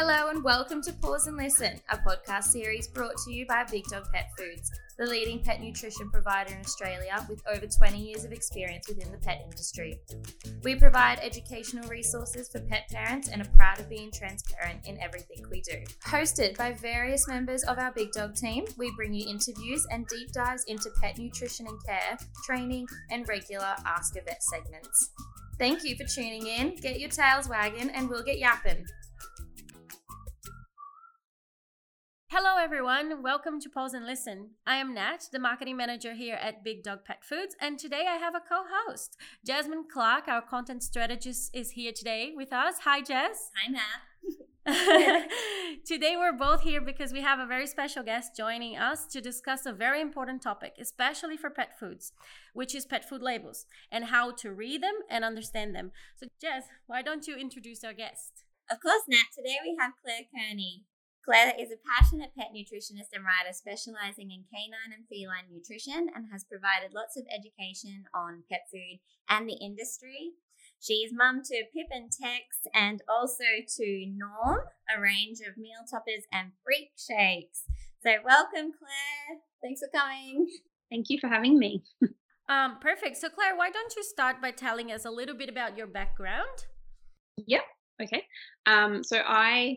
Hello and welcome to Paws and Listen, a podcast series brought to you by Big Dog Pet Foods, the leading pet nutrition provider in Australia with over 20 years of experience within the pet industry. We provide educational resources for pet parents and are proud of being transparent in everything we do. Hosted by various members of our Big Dog team, we bring you interviews and deep dives into pet nutrition and care, training, and regular Ask a Vet segments. Thank you for tuning in. Get your tails wagging and we'll get yapping. Hello, everyone. Welcome to Paws and Listen. I am Nat, the marketing manager here at Big Dog Pet Foods, and today I have a co host. Jasmine Clark, our content strategist, is here today with us. Hi, Jess. Hi, Nat. Today, we're both here because we have a very special guest joining us to discuss a very important topic, especially for pet foods, which is pet food labels and how to read them and understand them. So, Jess, why don't you introduce our guest? Of course, Nat. Today we have Clare Kearney. Clare is a passionate pet nutritionist and writer specializing in canine and feline nutrition and has provided lots of education on pet food and the industry. She is mum to Pip and Tex and also to Norm, a range of meal toppers and freak shakes. So, welcome, Clare. Thanks for coming. Thank you for having me. um, perfect. So, Clare, why don't you start by telling us a little bit about your background? Yep. Okay. Um, so, I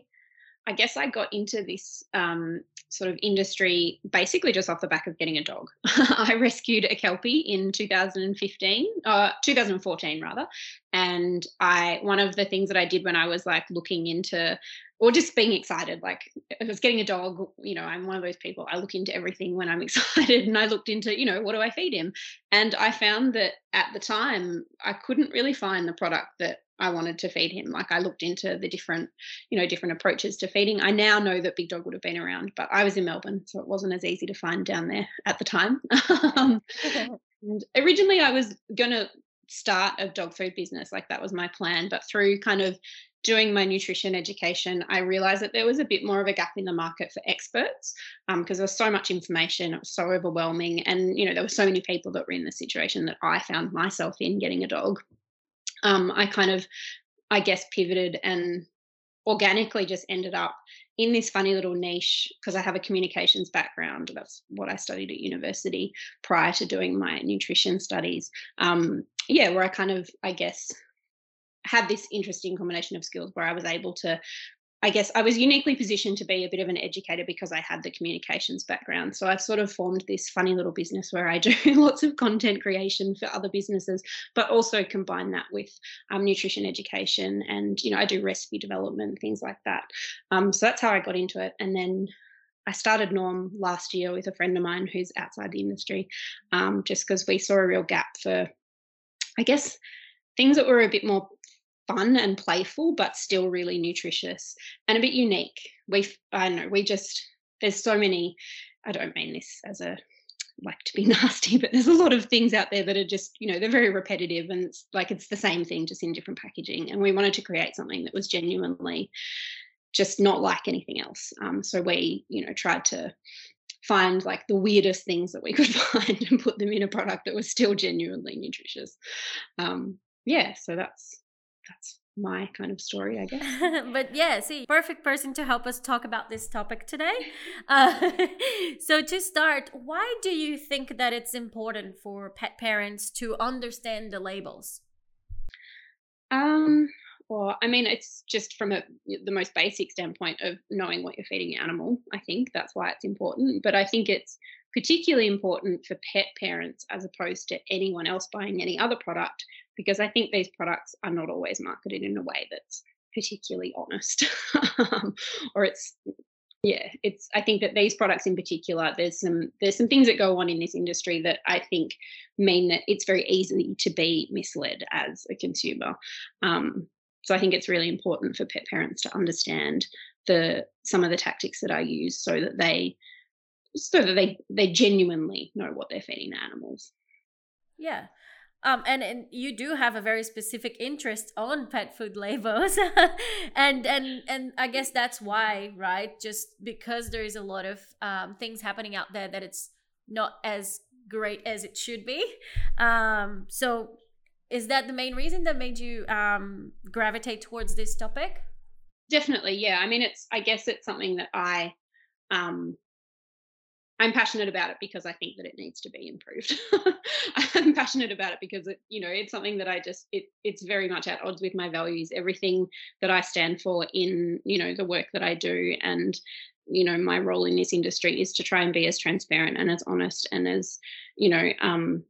I guess I got into this um, sort of industry basically just off the back of getting a dog. I rescued a kelpie in 2015, uh, 2014 rather, and I one of the things that I did when I was like looking into or just being excited, like if was getting a dog, you know, I'm one of those people. I look into everything when I'm excited, and I looked into, you know, what do I feed him? And I found that at the time I couldn't really find the product that I wanted to feed him. Like I looked into the different, you know, different approaches to feeding. I now know that Big Dog would have been around, but I was in Melbourne, so it wasn't as easy to find down there at the time. um, and originally, I was going to start a dog food business, like that was my plan. But through kind of doing my nutrition education, I realized that there was a bit more of a gap in the market for experts because um, there was so much information, it was so overwhelming, and you know there were so many people that were in the situation that I found myself in getting a dog um, I kind of, I guess, pivoted and organically just ended up in this funny little niche because I have a communications background. That's what I studied at university prior to doing my nutrition studies. Um, yeah, where I kind of, I guess, had this interesting combination of skills where I was able to I guess I was uniquely positioned to be a bit of an educator because I had the communications background. So I've sort of formed this funny little business where I do lots of content creation for other businesses, but also combine that with um, nutrition education and, you know, I do recipe development, things like that. Um, so that's how I got into it. And then I started Norm last year with a friend of mine who's outside the industry, um, just because we saw a real gap for, I guess, things that were a bit more fun and playful, but still really nutritious and a bit unique. We, I don't know, we just, there's so many, I don't mean this as a, like to be nasty, but there's a lot of things out there that are just, you know, they're very repetitive and it's like it's the same thing, just in different packaging. And we wanted to create something that was genuinely just not like anything else. Um, so we, you know, tried to find like the weirdest things that we could find and put them in a product that was still genuinely nutritious. Um, yeah, so that's that's my kind of story, I guess. but yeah, see, perfect person to help us talk about this topic today. Uh, so, to start, why do you think that it's important for pet parents to understand the labels? Um, well, I mean, it's just from a, the most basic standpoint of knowing what you're feeding your animal. I think that's why it's important. But I think it's particularly important for pet parents as opposed to anyone else buying any other product because I think these products are not always marketed in a way that's particularly honest. Um, or it's yeah it's i think that these products in particular there's some there's some things that go on in this industry that i think mean that it's very easy to be misled as a consumer. Um, so i think it's really important for pet parents to understand the some of the tactics that i use so that they so that they they genuinely know what they're feeding the animals. Yeah um, and, and you do have a very specific interest on pet food labels, and and and I guess that's why, right? Just because there is a lot of um, things happening out there that it's not as great as it should be. Um, so, is that the main reason that made you um, gravitate towards this topic? definitely yeah i mean it's i guess it's something that i um I'm passionate about it because I think that it needs to be improved. I'm passionate about it because it, you know, it's something that I just it it's very much at odds with my values. Everything that I stand for in, you know, the work that I do and you know, my role in this industry is to try and be as transparent and as honest and as, you know, um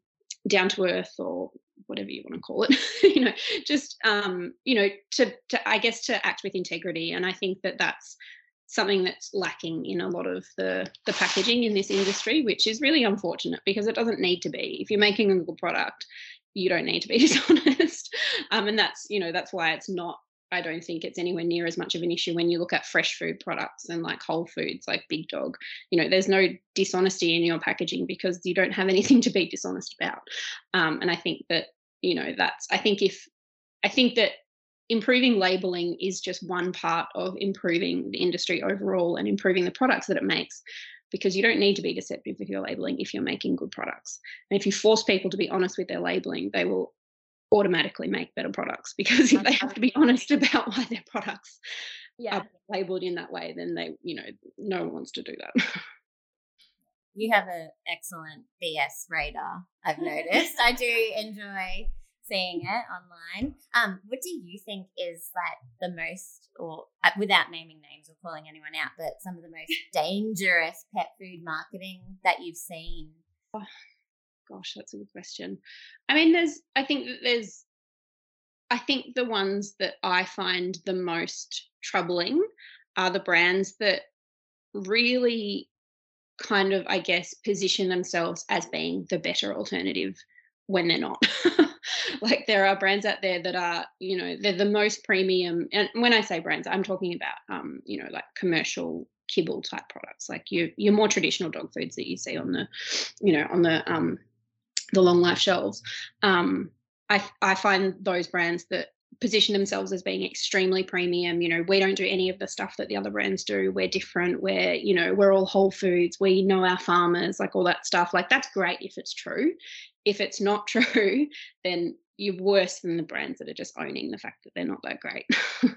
down to earth or whatever you want to call it you know just um you know to to i guess to act with integrity and i think that that's something that's lacking in a lot of the the packaging in this industry which is really unfortunate because it doesn't need to be if you're making a good product you don't need to be dishonest um, and that's you know that's why it's not I don't think it's anywhere near as much of an issue when you look at fresh food products and like whole foods like Big Dog. You know, there's no dishonesty in your packaging because you don't have anything to be dishonest about. Um, and I think that, you know, that's, I think if, I think that improving labeling is just one part of improving the industry overall and improving the products that it makes because you don't need to be deceptive with your labeling if you're making good products. And if you force people to be honest with their labeling, they will automatically make better products because if they have to be honest about why their products yeah. are labeled in that way, then they, you know, no one wants to do that. You have an excellent BS radar, I've noticed. I do enjoy seeing it online. Um, what do you think is like the most, or uh, without naming names or calling anyone out, but some of the most dangerous pet food marketing that you've seen? Oh, gosh, that's a good question. I mean, there's, I think that there's, I think the ones that I find the most troubling are the brands that really kind of, I guess, position themselves as being the better alternative when they're not. like there are brands out there that are, you know, they're the most premium. And when I say brands, I'm talking about, um, you know, like commercial kibble type products, like your your more traditional dog foods that you see on the, you know, on the um, the long life shelves. Um, I I find those brands that position themselves as being extremely premium. You know we don't do any of the stuff that the other brands do. We're different. We're you know we're all whole foods. We know our farmers like all that stuff. Like that's great if it's true if it's not true then you're worse than the brands that are just owning the fact that they're not that great.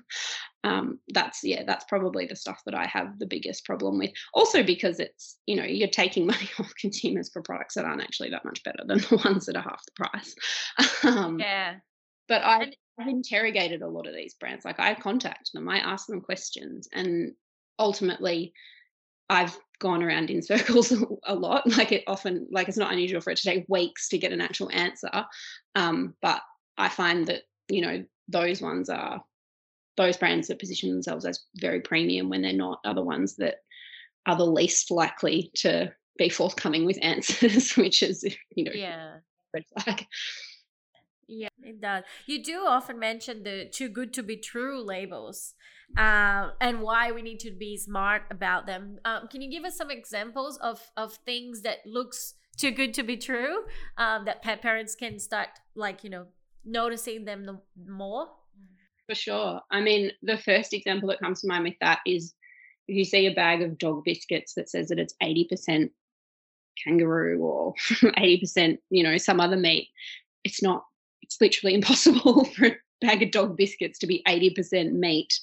Um, that's yeah that's probably the stuff that i have the biggest problem with. Also because it's you know you're taking money off consumers for products that aren't actually that much better than the ones that are half the price. Um, yeah. but I, I've interrogated a lot of these brands. Like I contact them, I ask them questions, and ultimately, I've gone around in circles a lot. Like it often, like it's not unusual for it to take weeks to get an actual answer. Um, but I find that you know those ones are those brands that position themselves as very premium when they're not are the ones that are the least likely to be forthcoming with answers, which is you know yeah red flag. Yeah, it does. You do often mention the too good to be true labels uh, and why we need to be smart about them. Um, can you give us some examples of, of things that looks too good to be true um, that pet parents can start like, you know, noticing them the more? For sure. I mean, the first example that comes to mind with that is if you see a bag of dog biscuits that says that it's 80% kangaroo or 80%, you know, some other meat, it's not it's literally impossible for a bag of dog biscuits to be 80% meat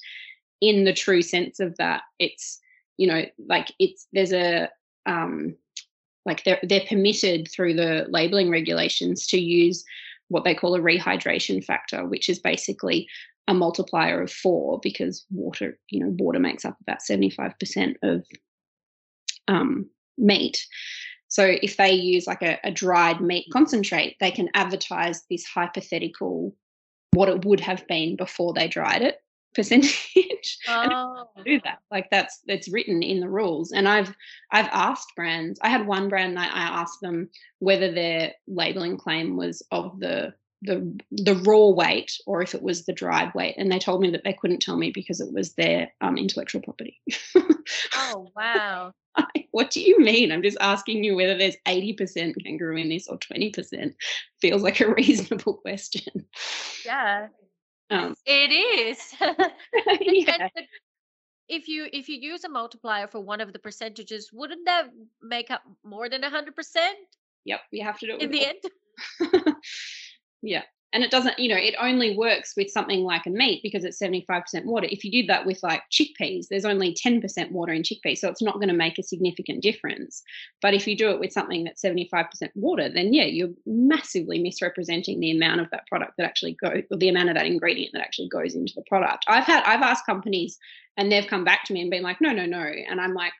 in the true sense of that. It's, you know, like it's, there's a, um, like they're, they're permitted through the labeling regulations to use what they call a rehydration factor, which is basically a multiplier of four because water, you know, water makes up about 75% of um, meat. So if they use like a, a dried meat concentrate, they can advertise this hypothetical what it would have been before they dried it percentage. Oh. do that. Like that's that's written in the rules. And i've i've asked brands i had one brand that i asked them whether their labeling claim was of the the the raw weight or if it was the dried weight. And they told me that they couldn't tell me because it was their um, intellectual property. Oh wow what do you mean? I'm just asking you whether there's 80% kangaroo in this or 20%. Feels like a reasonable question. Yeah. Um, it is. yeah. if you if you use a multiplier for one of the percentages, wouldn't that make up more than 100%? Yep, you have to do it in the end. yeah. And it doesn't you know it only works with something like a meat because it's 75% water if you did that with like chickpeas there's only 10% water in chickpeas so it's not going to make a significant difference but if you do it with something that's 75% water then yeah you're massively misrepresenting the amount of that product that actually or the amount of that ingredient that actually goes into the product i've had i've asked companies and they've come back to me and been like no no no and i'm like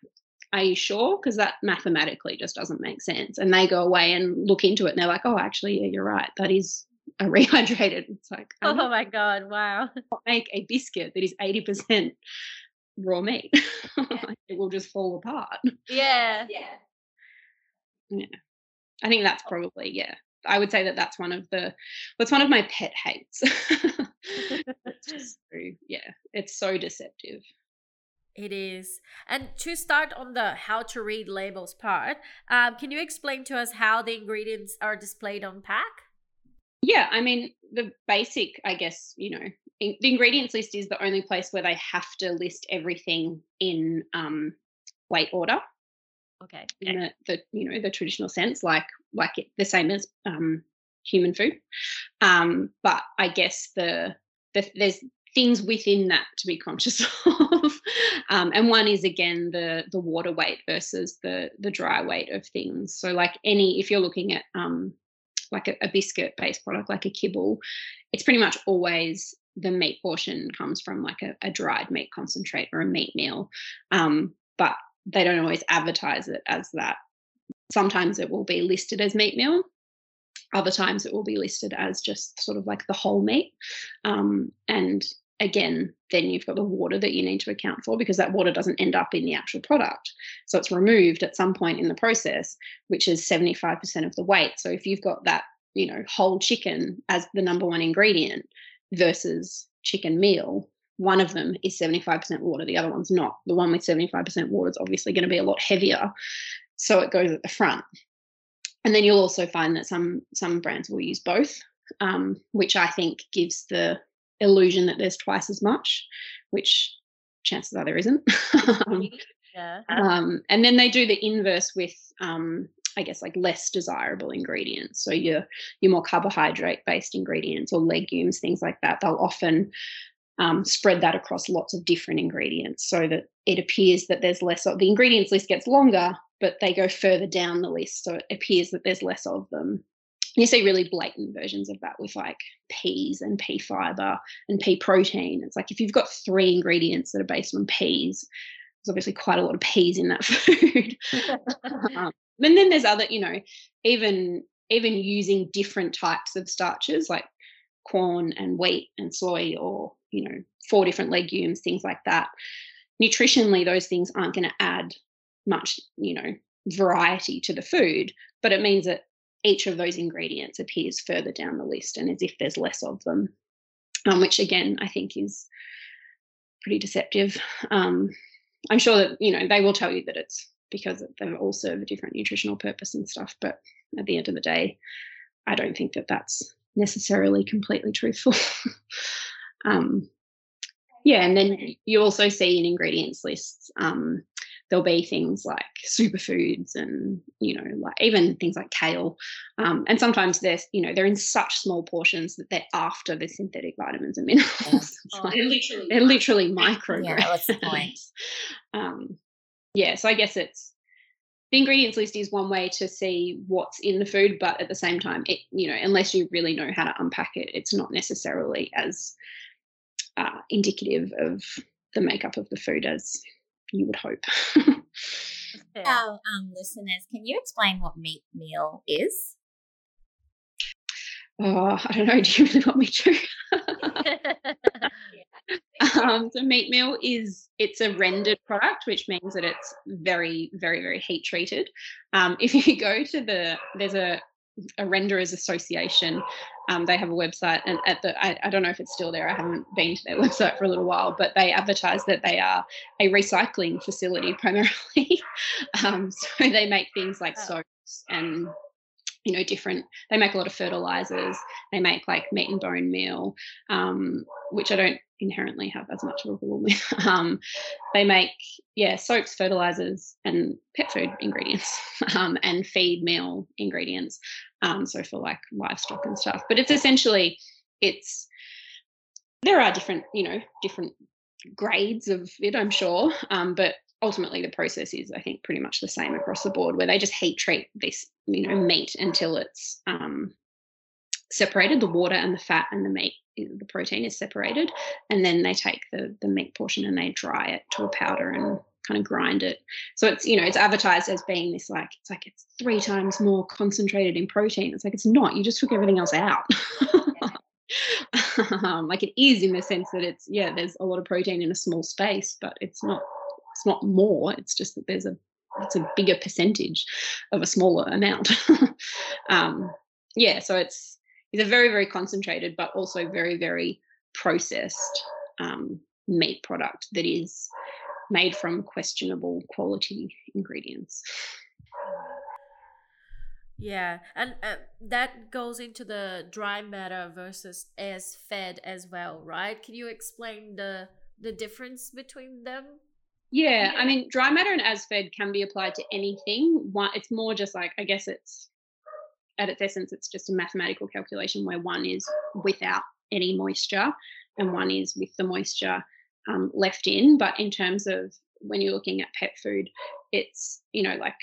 are you sure? Because that mathematically just doesn't make sense. And they go away and look into it and they're like, oh, actually, yeah, you're right. That is a rehydrated. It's like, oh my God, wow. Make a biscuit that is 80% raw meat. it will just fall apart. Yeah. Yeah. Yeah. I think that's probably, yeah. I would say that that's one of the, what's one of my pet hates. it's just so, yeah, it's so deceptive. It is. And to start on the how to read labels part, um, can you explain to us how the ingredients are displayed on pack? Yeah, I mean, the basic, I guess, you know, in, the ingredients list is the only place where they have to list everything in um, weight order. Okay. In the, the, you know, the traditional sense, like like it, the same as um, human food. Um, but I guess the, the there's things within that to be conscious of. um, and one is again the the water weight versus the the dry weight of things. So like any if you're looking at um, like a, a biscuit based product like a kibble, it's pretty much always the meat portion comes from like a, a dried meat concentrate or a meat meal. Um, but they don't always advertise it as that. Sometimes it will be listed as meat meal, other times it will be listed as just sort of like the whole meat. Um, and again, then you've got the water that you need to account for because that water doesn't end up in the actual product. So it's removed at some point in the process, which is 75% of the weight. So if you've got that, you know, whole chicken as the number one ingredient versus chicken meal, one of them is 75% water, the other one's not. The one with 75% water is obviously going to be a lot heavier. So it goes at the front. And then you'll also find that some some brands will use both, um, which I think gives the illusion that there's twice as much, which chances are there isn't. um, yeah. um, and then they do the inverse with, um, I guess, like less desirable ingredients. So your your more carbohydrate based ingredients or legumes, things like that. They'll often um, spread that across lots of different ingredients, so that it appears that there's less of the ingredients list gets longer, but they go further down the list, so it appears that there's less of them you see really blatant versions of that with like peas and pea fiber and pea protein. It's like if you've got three ingredients that are based on peas, there's obviously quite a lot of peas in that food. um, and then there's other, you know, even even using different types of starches like corn and wheat and soy or you know four different legumes things like that nutritionally those things aren't going to add much you know variety to the food but it means that each of those ingredients appears further down the list and as if there's less of them, um, which again I think is pretty deceptive. Um, I'm sure that you know they will tell you that it's because they all serve a different nutritional purpose and stuff, but at the end of the day, I don't think that that's necessarily completely truthful. um, yeah, and then you also see in ingredients lists um, there'll be things like superfoods and you know like even things like kale. Um, and sometimes they're you know they're in such small portions that they're after the synthetic vitamins and minerals. Oh, like, they're literally they're literally micrograms yeah what's the point? Um, yeah so i guess it's the ingredients list is one way to see what's in the food but at the same time it you know unless you really know how to unpack it it's not necessarily as uh, indicative of the makeup of the food as you would hope. Our um, listeners, can you explain what meat meal is? Oh, I don't know. Do you really want me to? um, so meat meal is it's a rendered product, which means that it's very, very, very heat treated. Um, if you go to the there's a a renderers association um, they have a website and at the I, I, don't know if it's still there i haven't been to their website for a little while but they advertise that they are a recycling facility primarily. Um, so they make things like soaps and you know different they make a lot of fertilizers they make like meat and bone meal um, which i don't inherently have as much of a problem with. Um, they make yeah soaps fertilizers and pet food ingredients um, and feed meal ingredients Um, so for like livestock and stuff, but it's essentially it's there are different you know different grades of it, I'm sure, um, but ultimately the process is i think pretty much the same across the board where they just heat treat this you know meat until it's um, separated the water and the fat and the meat the protein is separated and then they take the the meat portion and they dry it to a powder and kind of grind it. So it's you know it's advertised as being this like it's like it's three times more concentrated in protein. It's like it's not. You just took everything else out. Um, like it is in the sense that it's yeah there's a lot of protein in a small space but it's not it's not more. It's just that there's a it's a bigger percentage of a smaller amount. Um, yeah so it's it's a very very concentrated but also very very processed um, meat product that is made from questionable quality ingredients. Yeah and uh, that goes into the dry matter versus as fed as well right? Can you explain the the difference between them? Yeah, I mean, dry matter and as fed can be applied to anything. One, it's more just like I guess it's at its essence, it's just a mathematical calculation where one is without any moisture and one is with the moisture um, left in. But in terms of when you're looking at pet food, it's you know like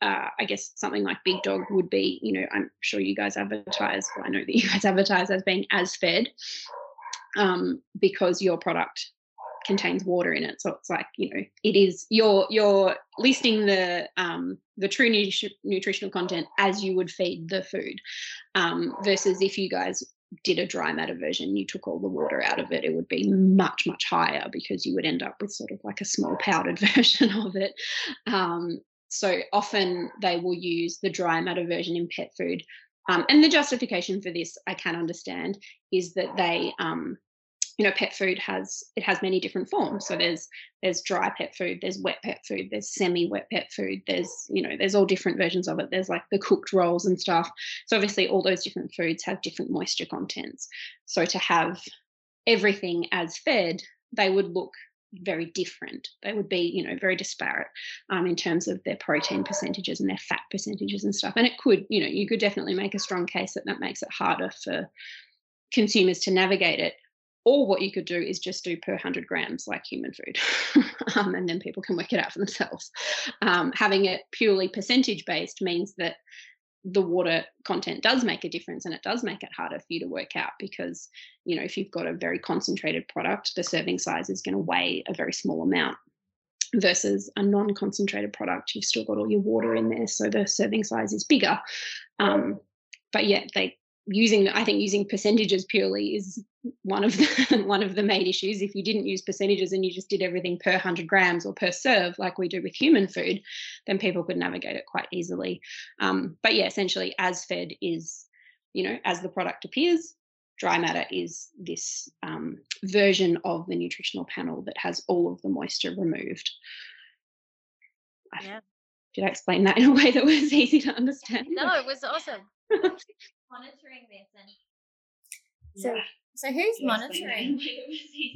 uh, I guess something like Big Dog would be. You know, I'm sure you guys advertise. Well, I know that you guys advertise as being as fed um, because your product contains water in it so it's like you know it is you're you're listing the um the true nutri- nutritional content as you would feed the food um versus if you guys did a dry matter version you took all the water out of it it would be much much higher because you would end up with sort of like a small powdered version of it. Um so often they will use the dry matter version in pet food. Um, and the justification for this i can understand is that they um, you know pet food has it has many different forms. So there's there's dry pet food there's wet pet food there's semi wet pet food there's you know there's all different versions of it. There's like the cooked rolls and stuff. So obviously all those different foods have different moisture contents. So to have everything as fed they would look very different. They would be you know very disparate um, in terms of their protein percentages and their fat percentages and stuff. And it could you know you could definitely make a strong case that that makes it harder for consumers to navigate it or what you could do is just do per 100 grams like human food. Um, and then people can work it out for themselves. Um, having it purely percentage based means that the water content does make a difference and it does make it harder for you to work out because you know if you've got a very concentrated product the serving size is going to weigh a very small amount versus a non-concentrated product. You've still got all your water in there so the serving size is bigger. Um, but yeah they using i think using percentages purely is one of the one of the main issues. If you didn't use percentages and you just did everything per 100 grams or per serve like we do with human food then people could navigate it quite easily. Um, but yeah essentially as fed is you know as the product appears dry matter is this um, version of the nutritional panel that has all of the moisture removed. Yeah. did i explain that in a way that was easy to understand? No it was awesome monitoring this and so yeah. so who's monitoring?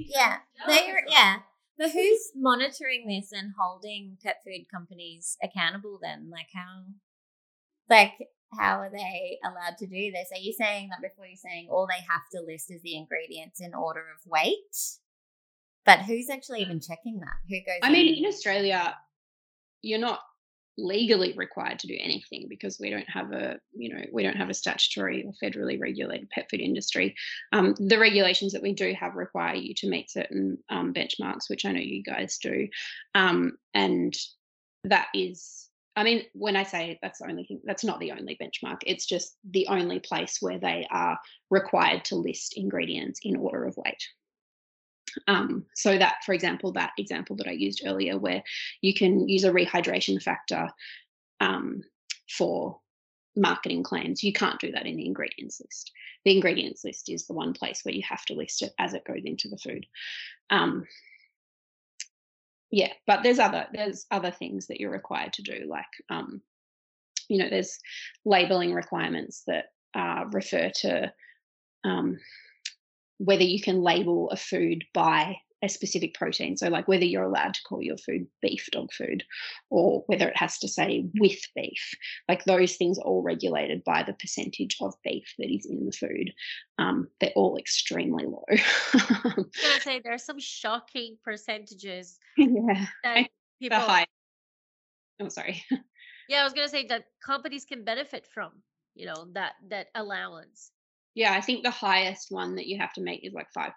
yeah they're yeah. but who's monitoring this and holding pet food companies accountable then? Like how like how are they allowed to do this? Are you saying that before you're saying all they have to list is the ingredients in order of weight? But who's actually even mm. checking that? Who goes i mean in australia you're not legally required to do anything because we don't have a you know we don't have a statutory or federally regulated pet food industry. Um, the regulations that we do have require you to meet certain um, benchmarks which i know you guys do. Um, and that is i mean when i say that's the only thing that's not the only benchmark. It's just the only place where they are required to list ingredients in order of weight um, so that, for example, that example that I used earlier, where you can use a rehydration factor um, for marketing claims, you can't do that in the ingredients list. The ingredients list is the one place where you have to list it as it goes into the food. Um, yeah, but there's other there's other things that you're required to do, like um, you know, there's labeling requirements that uh, refer to um, whether you can label a food by a specific protein. So, like whether you're allowed to call your food beef dog food or whether it has to say with beef, like those things are all regulated by the percentage of beef that is in the food. Um, they're all extremely low. I was gonna say there's some shocking percentages yeah. that people. High. Oh, sorry. Yeah, I was gonna say that companies can benefit from, you know, that that allowance. Yeah, I think the highest one that you have to make is like 5%.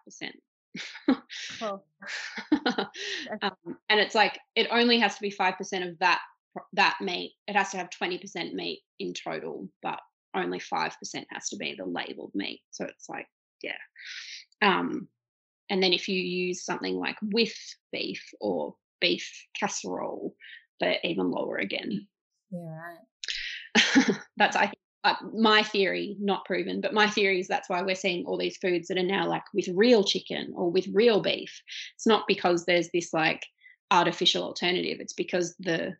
Oh, um, and it's like it only has to be 5% of that that meat. It has to have 20% meat in total, but only 5% has to be the labeled meat. So it's like, yeah. Um, and then if you use something like with beef or beef casserole, they're even lower again. Yeah, right. that's I think uh, my theory, not proven, but my theory is that's why we're seeing all these foods that are now like with real chicken or with real beef. It's not because there's this like artificial alternative. It's because the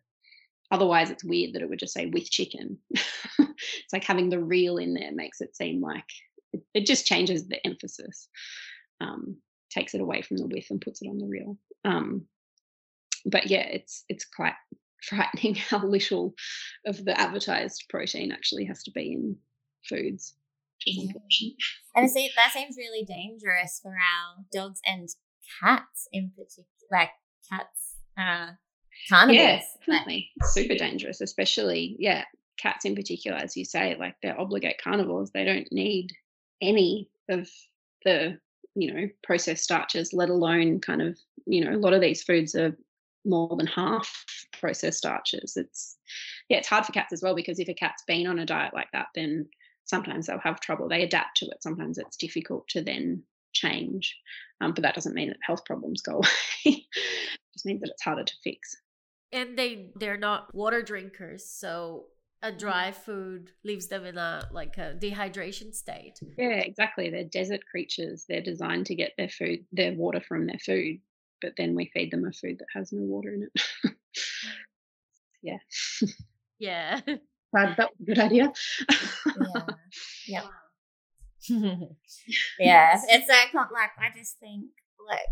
otherwise it's weird that it would just say with chicken. it's like having the real in there makes it seem like it, it just changes the emphasis, um, takes it away from the with and puts it on the real. Um, but yeah, it's it's quite frightening how little of the advertised protein actually has to be in foods. Yeah. And see, that seems really dangerous for our dogs and cats in particular, like cats, uh, carnivores. Yeah, like, definitely. Super dangerous, especially, yeah, cats in particular, as you say, like they're obligate carnivores. They don't need any of the, you know, processed starches, let alone kind of, you know, a lot of these foods are more than half processed starches. It's yeah, it's hard for cats as well because if a cat's been on a diet like that, then sometimes they'll have trouble. They adapt to it. Sometimes it's difficult to then change. Um, but that doesn't mean that health problems go away. it just means that it's harder to fix. and they they're not water drinkers, so a dry food leaves them in a like a dehydration state. Yeah, exactly. They're desert creatures. They're designed to get their food, their water from their food, but then we feed them a food that has no water in it. yeah. Yeah. That was a good idea. yeah. Yep. yeah, it's like not like I just think like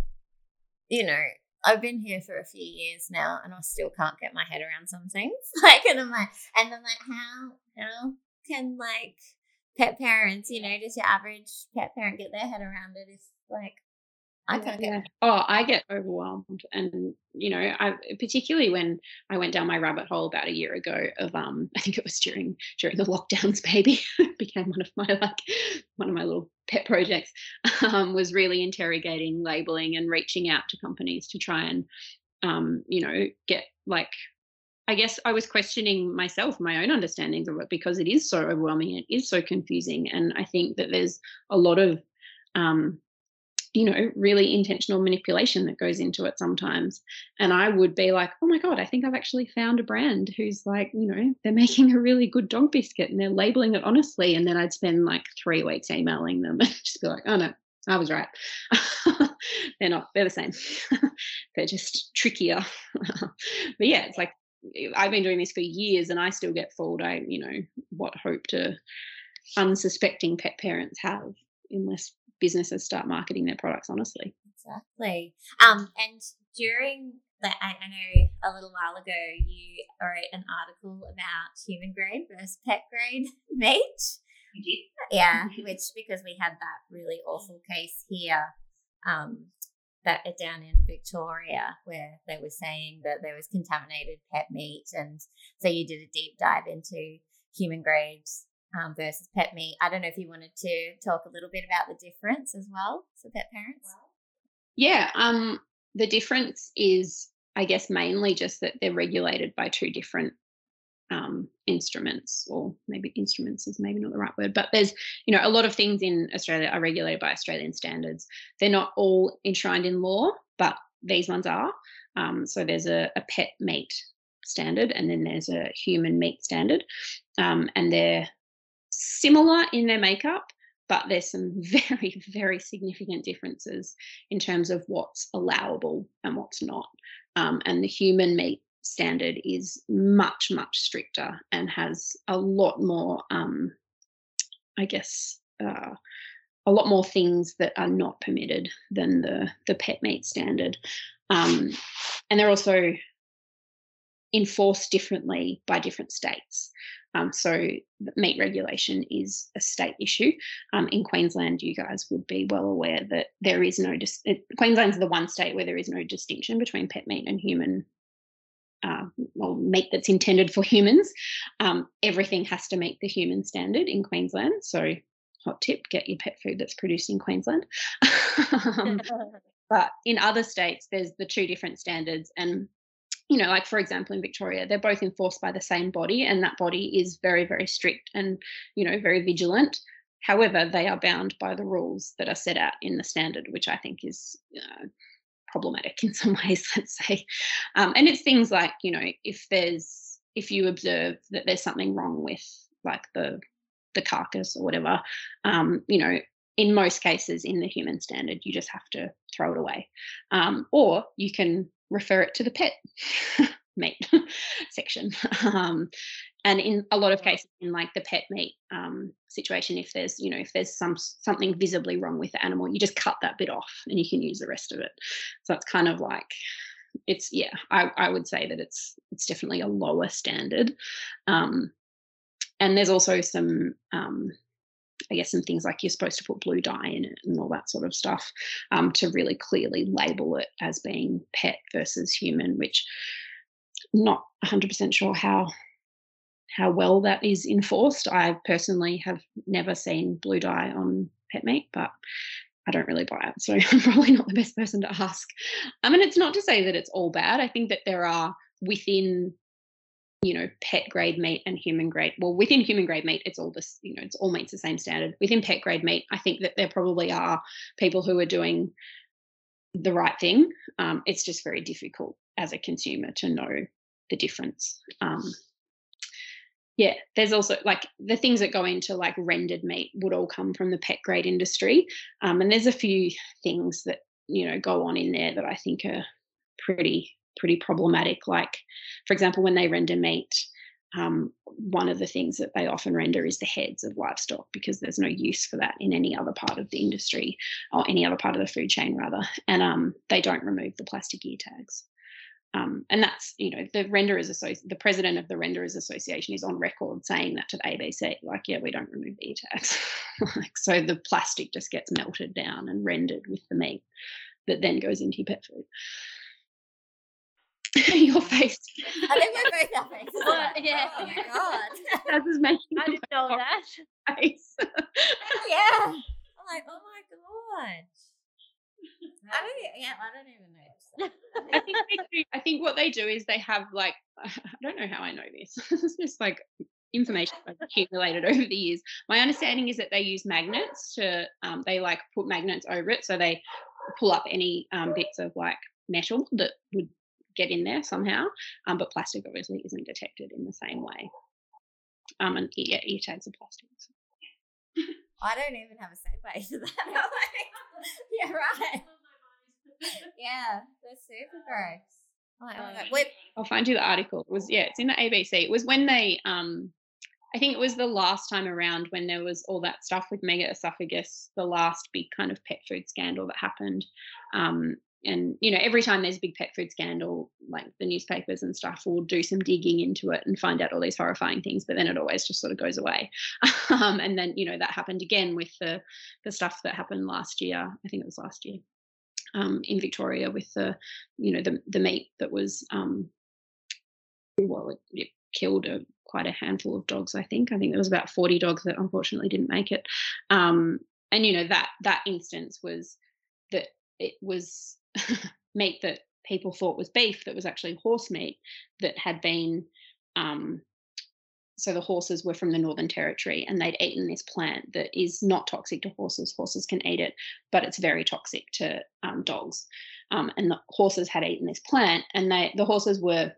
you know I've been here for a few years now and I still can't get my head around some things like and I'm like and I'm like how how can like pet parents you know just your average pet parent get their head around it if like I can't get Yeah. Oh, I get overwhelmed, and you know, I particularly when I went down my rabbit hole about a year ago of um, I think it was during during the lockdowns. Baby became one of my like one of my little pet projects. Um, was really interrogating labeling and reaching out to companies to try and um, you know get like I guess I was questioning myself, my own understandings of it, because it is so overwhelming, it is so confusing, and I think that there's a lot of um, you know, really intentional manipulation that goes into it sometimes. And I would be like, oh my God, I think I've actually found a brand who's like, you know, they're making a really good dog biscuit and they're labeling it honestly. And then I'd spend like three weeks emailing them and just be like, oh no, I was right. they're not, they're the same. they're just trickier. but yeah, it's like, I've been doing this for years and I still get fooled. I, you know, what hope to unsuspecting pet parents have unless businesses start marketing their products honestly. Exactly. Um, and during the, I, I know a little while ago you wrote an article about human grade versus pet grade meat. We did. Yeah, which because we had that really awful case here, um, that down in Victoria where they were saying that there was contaminated pet meat, and so you did a deep dive into human grade um, versus pet meat. I don't know if you wanted to talk a little bit about the difference as well for pet parents. Yeah, um, the difference is, I guess, mainly just that they're regulated by two different um, instruments, or maybe instruments is maybe not the right word, but there's, you know, a lot of things in Australia are regulated by Australian standards. They're not all enshrined in law, but these ones are. Um, so there's a, a pet meat standard, and then there's a human meat standard, um, and they're similar in their makeup, but there's some very, very significant differences in terms of what's allowable and what's not. Um, and the human meat standard is much, much stricter and has a lot more, um, I guess, uh, a lot more things that are not permitted than the the pet meat standard, um, and they're also enforced differently by different states. Um, so meat regulation is a state issue. Um, in Queensland, you guys would be well aware that there is no dis- it, Queensland's the one state where there is no distinction between pet meat and human. Uh, well, meat that's intended for humans. Um, everything has to meet the human standard in Queensland. So, hot tip: get your pet food that's produced in Queensland. Um, but in other states, there's the two different standards, and you know, like for example, in Victoria, they're both enforced by the same body, and that body is very, very strict and, you know, very vigilant. However, they are bound by the rules that are set out in the standard, which I think is uh, problematic in some ways, let's say. Um, and it's things like, you know, if there's, if you observe that there's something wrong with like the, the carcass or whatever, um, you know, in most cases in the human standard, you just have to throw it away. Um, or you can refer it to the pet meat section. Um, and in a lot of cases, in like the pet meat um, situation, if there's you know if there's some something visibly wrong with the animal, you just cut that bit off and you can use the rest of it. So it's kind of like it's yeah, I, I would say that it's it's definitely a lower standard. Um, and there's also some um, I guess some things like you're supposed to put blue dye in it and all that sort of stuff um, to really clearly label it as being pet versus human, which I'm not 100% sure how how well that is enforced. I personally have never seen blue dye on pet meat, but I don't really buy it, so I'm probably not the best person to ask. I mean, it's not to say that it's all bad. I think that there are within you know pet grade meat and human grade well within human grade meat it's all this you know it's all meets the same standard. Within pet grade meat i think that there probably are people who are doing the right thing. Um, it's just very difficult as a consumer to know the difference. Um, yeah there's also like the things that go into like rendered meat would all come from the pet grade industry. Um, and there's a few things that you know go on in there that i think are pretty pretty problematic. Like, for example, when they render meat, um, one of the things that they often render is the heads of livestock because there's no use for that in any other part of the industry or any other part of the food chain, rather. And um, they don't remove the plastic ear tags. Um, and that's you know the renderers associ- the president of the renderers association is on record saying that to the abc like yeah we don't remove ear tags like so the plastic just gets melted down and rendered with the meat that then goes into your pet food your face. I think we're both our faces. What? Yeah. Oh my god. That is making I didn't know that. face. yeah. I'm like, oh my god. I don't. Yeah, I don't even know. I think do, I think what they do is they have like I don't know how I know this. it's just like information I've accumulated over the years. My understanding is that they use magnets to um, they like put magnets over it, so they pull up any um, bits of like metal that would get in there somehow. Um, but plastic obviously isn't detected in the same way. Um, and yeah, ear tags are plastic. so. I don't even have a segue to that. Like, yeah, right. Yeah, they're super gross. Oh my god. Wait, I'll find you the article. It was yeah, it's in the ABC. It was when they um I think it was the last time around when there was all that stuff with mega esophagus, the last big kind of pet food scandal that happened. Um, and you know, every time there's a big pet food scandal, like the newspapers and stuff will do some digging into it and find out all these horrifying things, but then it always just sort of goes away. um, and then you know that happened again with the the stuff that happened last year. I think it was last year um, in Victoria with the you know the the meat that was um, well it, it killed a, quite a handful of dogs. I think I think there was about forty dogs that unfortunately didn't make it. Um, and you know that that instance was that it was meat that people thought was beef that was actually horse meat that had been um, so the horses were from the northern territory and they'd eaten this plant that is not toxic to horses. Horses can eat it but it's very toxic to um, dogs. Um, and the horses had eaten this plant and they the horses were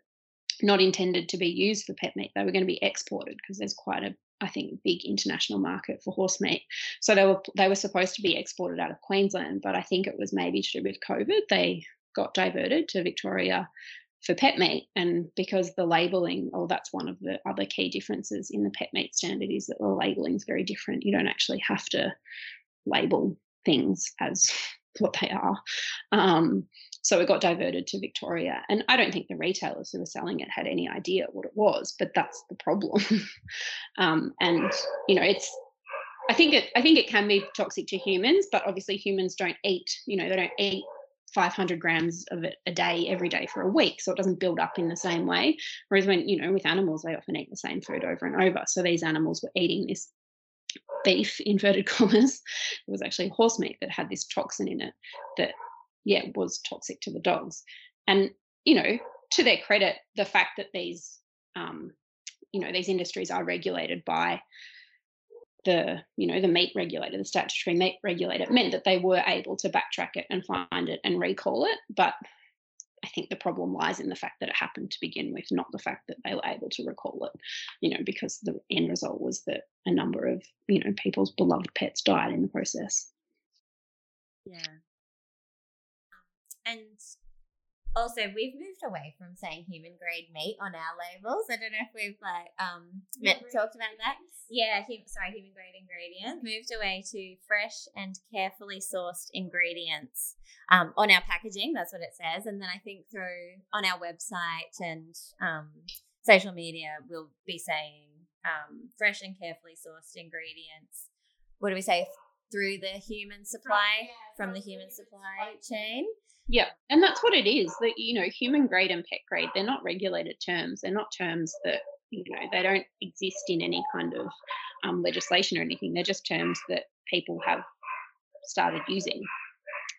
not intended to be used for pet meat. They were going to be exported because there's quite a I think big international market for horse meat. So they were they were supposed to be exported out of Queensland, but I think it was maybe to do with COVID they got diverted to Victoria for pet meat. And because the labelling, or that's one of the other key differences in the pet meat standard, is that the labelling is very different. You don't actually have to label things as what they are. Um, so it got diverted to Victoria. And I don't think the retailers who were selling it had any idea what it was, but that's the problem. um, and, you know, it's, I think it, I think it can be toxic to humans, but obviously humans don't eat, you know, they don't eat 500 grams of it a day every day for a week so it doesn't build up in the same way whereas when you know with animals they often eat the same food over and over so these animals were eating this beef inverted commas it was actually horse meat that had this toxin in it that yeah, was toxic to the dogs. And, you know, to their credit, the fact that these, um, you know, these industries are regulated by the, you know, the meat regulator, the statutory meat regulator, meant that they were able to backtrack it and find it and recall it. But I think the problem lies in the fact that it happened to begin with, not the fact that they were able to recall it, you know, because the end result was that a number of, you know, people's beloved pets died in the process. Yeah. And also, we've moved away from saying human grade meat on our labels. I don't know if we've like um met, talked about that. Yeah, hum, sorry, human grade ingredients. Moved away to fresh and carefully sourced ingredients um, on our packaging. That's what it says. And then I think through on our website and um, social media, we'll be saying um, fresh and carefully sourced ingredients. What do we say? Through the human supply, from, yeah, from the human supply chain. Yeah, and that's what it is. That you know, human grade and pet grade, they're not regulated terms. They're not terms that you know they don't exist in any kind of um, legislation or anything. They're just terms that people have started using.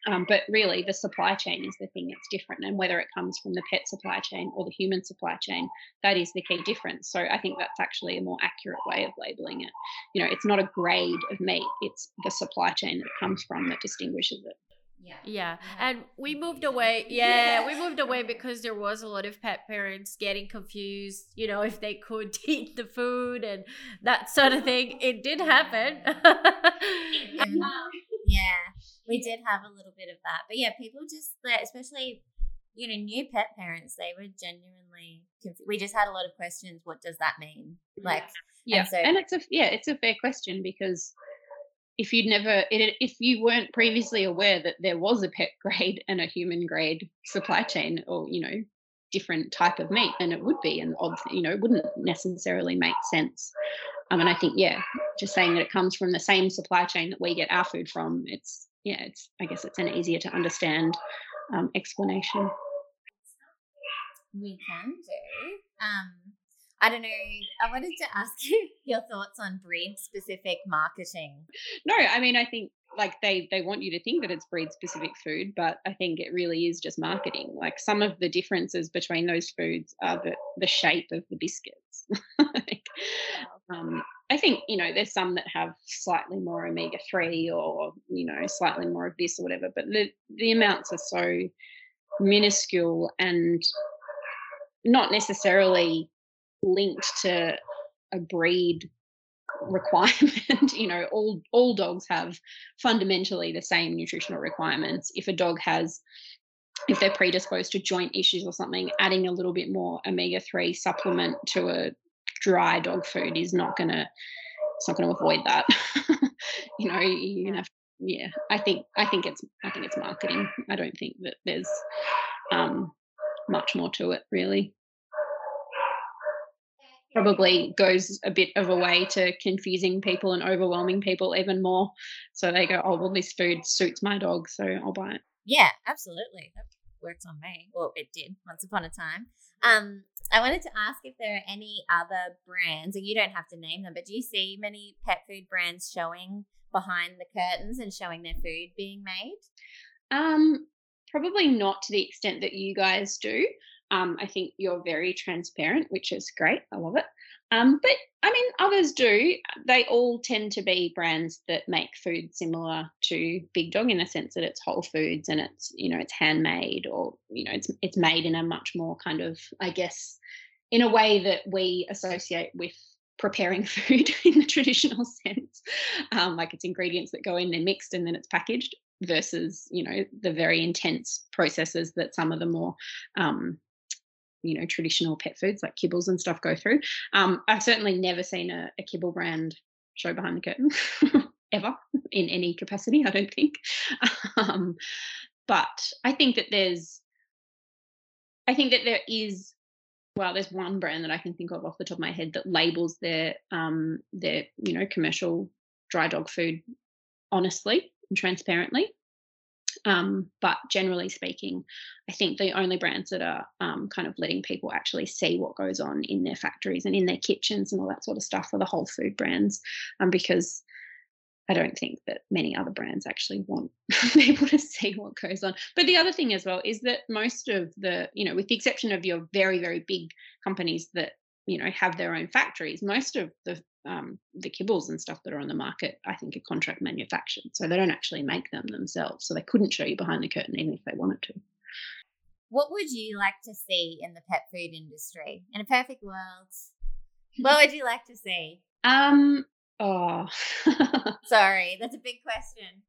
Um, but really, the supply chain is the thing that's different, and whether it comes from the pet supply chain or the human supply chain, that is the key difference. So I think that's actually a more accurate way of labeling it. You know, it's not a grade of meat; it's the supply chain that it comes from that distinguishes it. Yeah. yeah. And we moved away. Yeah, we moved away because there was a lot of pet parents getting confused, you know, if they could eat the food and that sort of thing. It did happen. yeah, we did have a little bit of that. But yeah, people just, especially, you know, new pet parents, they were genuinely confused. We just had a lot of questions. What does that mean? Like, yeah. And, so, and it's a, yeah, it's a fair question because if you'd never if you weren't previously aware that there was a pet grade and a human grade supply chain or you know different type of meat then it would be an odd you know it wouldn't necessarily make sense. Um, and i think yeah just saying that it comes from the same supply chain that we get our food from it's yeah it's i guess it's an easier to understand um, explanation. We can do um I don't know. I wanted to ask you your thoughts on breed specific marketing. No, I mean, I think like they they want you to think that it's breed specific food, but I think it really is just marketing. Like some of the differences between those foods are the the shape of the biscuits. like, um, I think you know there's some that have slightly more omega three or you know slightly more of this or whatever, but the the amounts are so minuscule and not necessarily linked to a breed requirement you know all all dogs have fundamentally the same nutritional requirements. If a dog has if they're predisposed to joint issues or something adding a little bit more omega-3 supplement to a dry dog food is not going to it's not going to avoid that. You know you have yeah i think i think it's i think it's marketing. I don't think that there's um much more to it really probably goes a bit of a way to confusing people and overwhelming people even more. So they go, oh, well, this food suits my dog, so I'll buy it. Yeah, absolutely. That works on me. Well, it did once upon a time. Um, I wanted to ask if there are any other brands, and you don't have to name them, but do you see many pet food brands showing behind the curtains and showing their food being made? Um, probably not to the extent that you guys do. Um, I think you're very transparent, which is great. I love it. Um, but I mean, others do. They all tend to be brands that make food similar to Big Dog in a sense that it's whole foods and it's you know it's handmade or you know it's it's made in a much more kind of I guess in a way that we associate with preparing food in the traditional sense, um, like it's ingredients that go in, they're mixed, and then it's packaged versus you know the very intense processes that some of the more um, you know traditional pet foods like kibbles and stuff go through. Um, I've certainly never seen a, a kibble brand show behind the curtain. ever in any capacity, I don't think. Um, but I think that there's, I think that there is, well, there's one brand that I can think of off the top of my head that labels their, um, their, you know, commercial dry dog food honestly and transparently. Um, but generally speaking, I think the only brands that are um, kind of letting people actually see what goes on in their factories and in their kitchens and all that sort of stuff are the whole food brands, um, because I don't think that many other brands actually want people to see what goes on. But the other thing as well is that most of the, you know, with the exception of your very, very big companies that, you know, have their own factories, most of the um, the kibbles and stuff that are on the market, I think, are contract manufactured. So they don't actually make them themselves. So they couldn't show you behind the curtain even if they wanted to. What would you like to see in the pet food industry? In a perfect world, what would you like to see? Um, oh, sorry, that's a big question.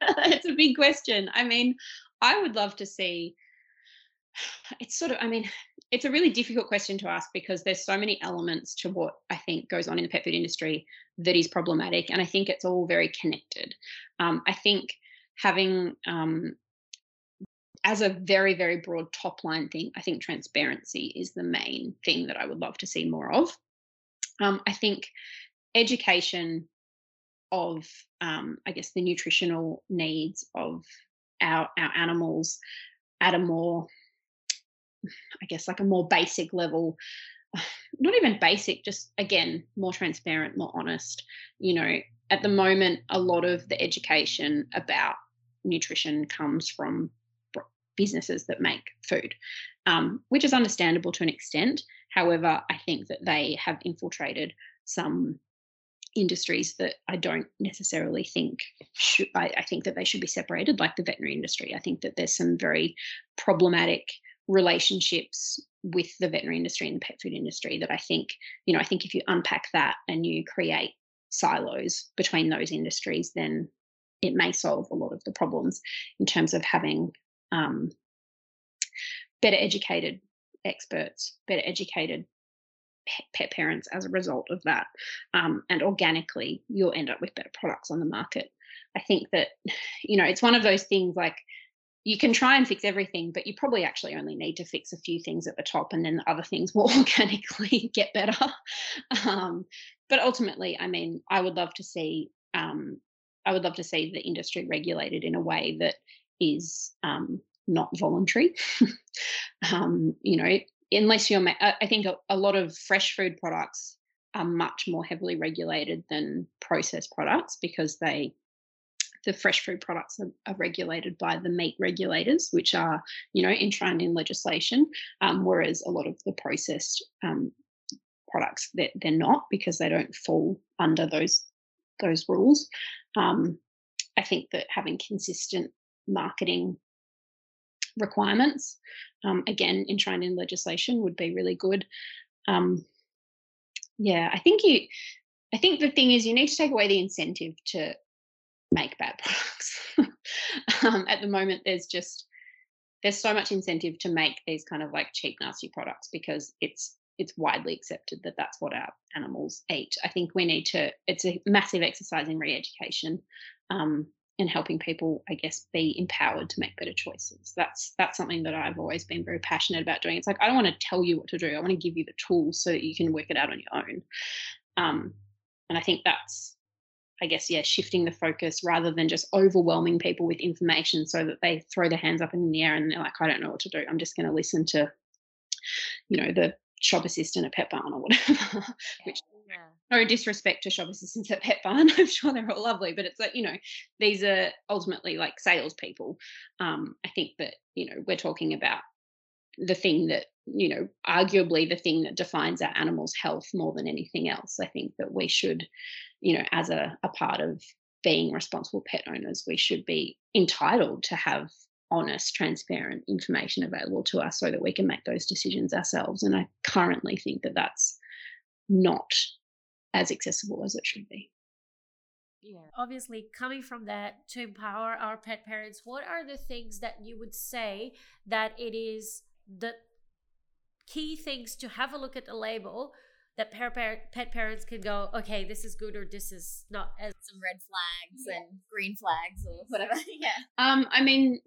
it's a big question. I mean, I would love to see it's sort of i mean it's a really difficult question to ask because there's so many elements to what i think goes on in the pet food industry that is problematic and i think it's all very connected. Um, i think having um, as a very very broad top line thing i think transparency is the main thing that i would love to see more of. Um, i think education of um, i guess the nutritional needs of our our animals at a more I guess, like a more basic level, not even basic, just again, more transparent, more honest. You know, at the moment, a lot of the education about nutrition comes from businesses that make food, um, which is understandable to an extent. However, I think that they have infiltrated some industries that I don't necessarily think should, I, I, think that they should be separated, like the veterinary industry. I think that there's some very problematic relationships with the veterinary industry and the pet food industry that I think, you know, I think if you unpack that and you create silos between those industries, then it may solve a lot of the problems in terms of having um, better educated experts, better educated pet parents as a result of that. Um, and organically, you'll end up with better products on the market. I think that, you know, it's one of those things like you can try and fix everything, but you probably actually only need to fix a few things at the top, and then the other things will organically get better. Um, but ultimately, I mean, I would love to see um, I would love to see the industry regulated in a way that is um, not voluntary. Um, you know, unless you're, I think a, a lot of fresh food products are much more heavily regulated than processed products because they the fresh food products are, are, regulated by the meat regulators, which are, you know, enshrined in legislation, um, whereas a lot of the processed um, products that they're, they're not because they don't fall under those those rules. Um, I think that having consistent marketing requirements, um, again enshrined in legislation, would be really good. Um, yeah, I think you. I think the thing is you need to take away the incentive to make bad products. um, at the moment, there's just there's so much incentive to make these kind of like cheap, nasty products because it's it's widely accepted that that's what our animals eat. I think we need to. It's a massive exercise in re-education um, and helping people, I guess, be empowered to make better choices. That's that's something that I've always been very passionate about doing. It's like I don't want to tell you what to do. I want to give you the tools so that you can work it out on your own. Um, and I think that's I guess, yeah, shifting the focus rather than just overwhelming people with information so that they throw their hands up in the air and they're like, I don't know what to do. I'm just going to listen to, you know, the shop assistant at Petbarn or whatever. Which yeah. no disrespect to shop assistants at Petbarn. I'm sure they're all lovely, but it's like, you know, these are ultimately like salespeople. Um, I think that, you know, we're talking about the thing that you know arguably the thing that defines our animals health more than anything else i think that we should you know as a, a part of being responsible pet owners we should be entitled to have honest transparent information available to us so that we can make those decisions ourselves. And i currently think that that's not as accessible as it should be. Yeah. Obviously coming from that to empower our pet parents what are the things that you would say that it is the key things to have a look at the label that pet, pet parents could go, okay, this is good or this is not as some red flags yeah. and green flags or whatever. yeah. Um, I mean,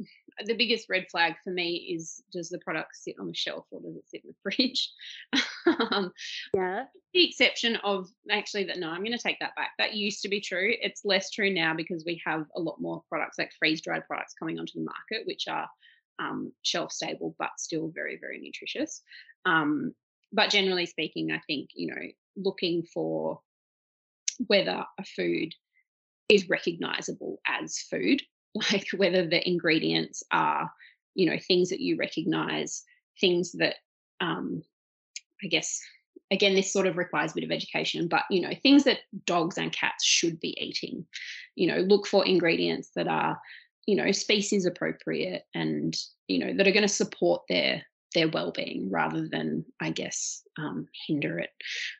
the biggest red flag for me is does the product sit on the shelf or does it sit in the fridge? um, yeah. The exception of actually that no, I'm going to take that back. That used to be true. It's less true now because we have a lot more products like freeze dried products coming onto the market, which are um, shelf stable but still very very nutritious. Um, but generally speaking, I think, you know, looking for whether a food is recognizable as food, like whether the ingredients are, you know, things that you recognize, things that, um, I guess, again, this sort of requires a bit of education, but, you know, things that dogs and cats should be eating. You know, look for ingredients that are, you know, species appropriate and, you know, that are going to support their their well-being rather than i guess um, hinder it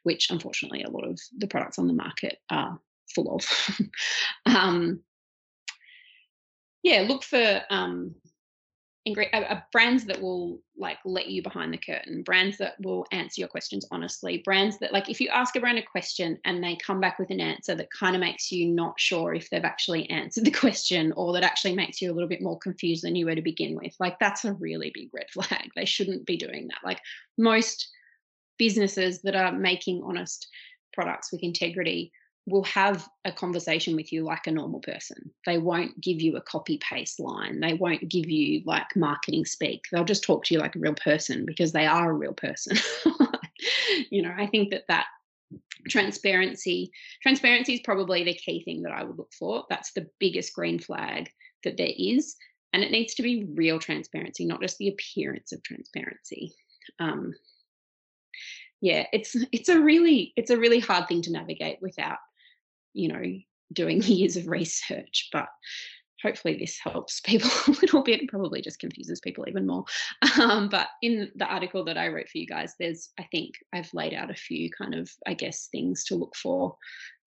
which unfortunately a lot of the products on the market are full of. Um, yeah look for um, uh, uh, brands that will like let you behind the curtain brands that will answer your questions honestly brands that like if you ask a brand a question and they come back with an answer that kind of makes you not sure if they've actually answered the question or that actually makes you a little bit more confused than you were to begin with like that's a really big red flag. They shouldn't be doing that. Like most businesses that are making honest products with integrity will have a conversation with you like a normal person. They won't give you a copy paste line. They won't give you like marketing speak. They'll just talk to you like a real person because they are a real person. you know, I think that that transparency transparency is probably the key thing that I would look for. That's the biggest green flag that there is and it needs to be real transparency, not just the appearance of transparency. Um, yeah, it's it's a really it's a really hard thing to navigate without you know, doing years of research, but hopefully this helps people a little bit. Probably just confuses people even more. Um, but in the article that i wrote for you guys there's i think i've laid out a few kind of i guess things to look for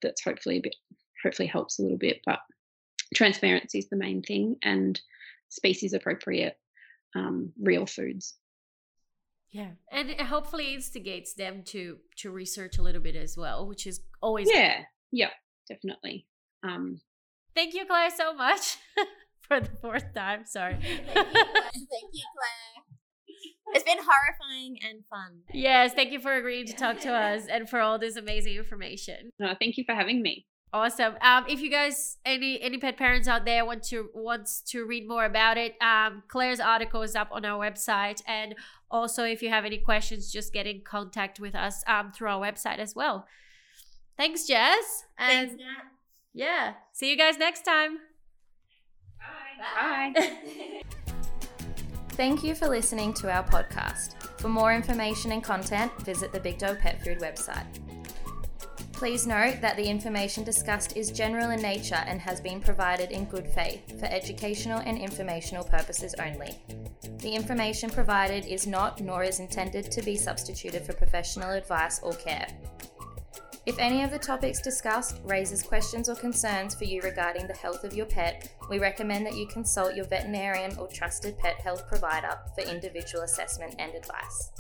that's hopefully a bit hopefully helps a little bit but transparency is the main thing and species appropriate um, real foods. Yeah and it hopefully instigates them to to research a little bit as well which is always yeah yeah definitely. Um, Thank you, Clare, so much for the fourth time. Sorry. Thank you, Clare. It's been horrifying and fun. Yes, thank you for agreeing to talk to us and for all this amazing information. No, thank you for having me. Awesome. Um, if you guys any any pet parents out there want to wants to read more about it, um, Clare's article is up on our website, and also if you have any questions, just get in contact with us um, through our website as well. Thanks, Jess. And Thanks, Nat. yeah, see you guys next time. Bye. Bye. Thank you for listening to our podcast. For more information and content, visit the Big Dog Pet Food website. Please note that the information discussed is general in nature and has been provided in good faith for educational and informational purposes only. The information provided is not nor is intended to be substituted for professional advice or care. If any of the topics discussed raises questions or concerns for you regarding the health of your pet, we recommend that you consult your veterinarian or trusted pet health provider for individual assessment and advice.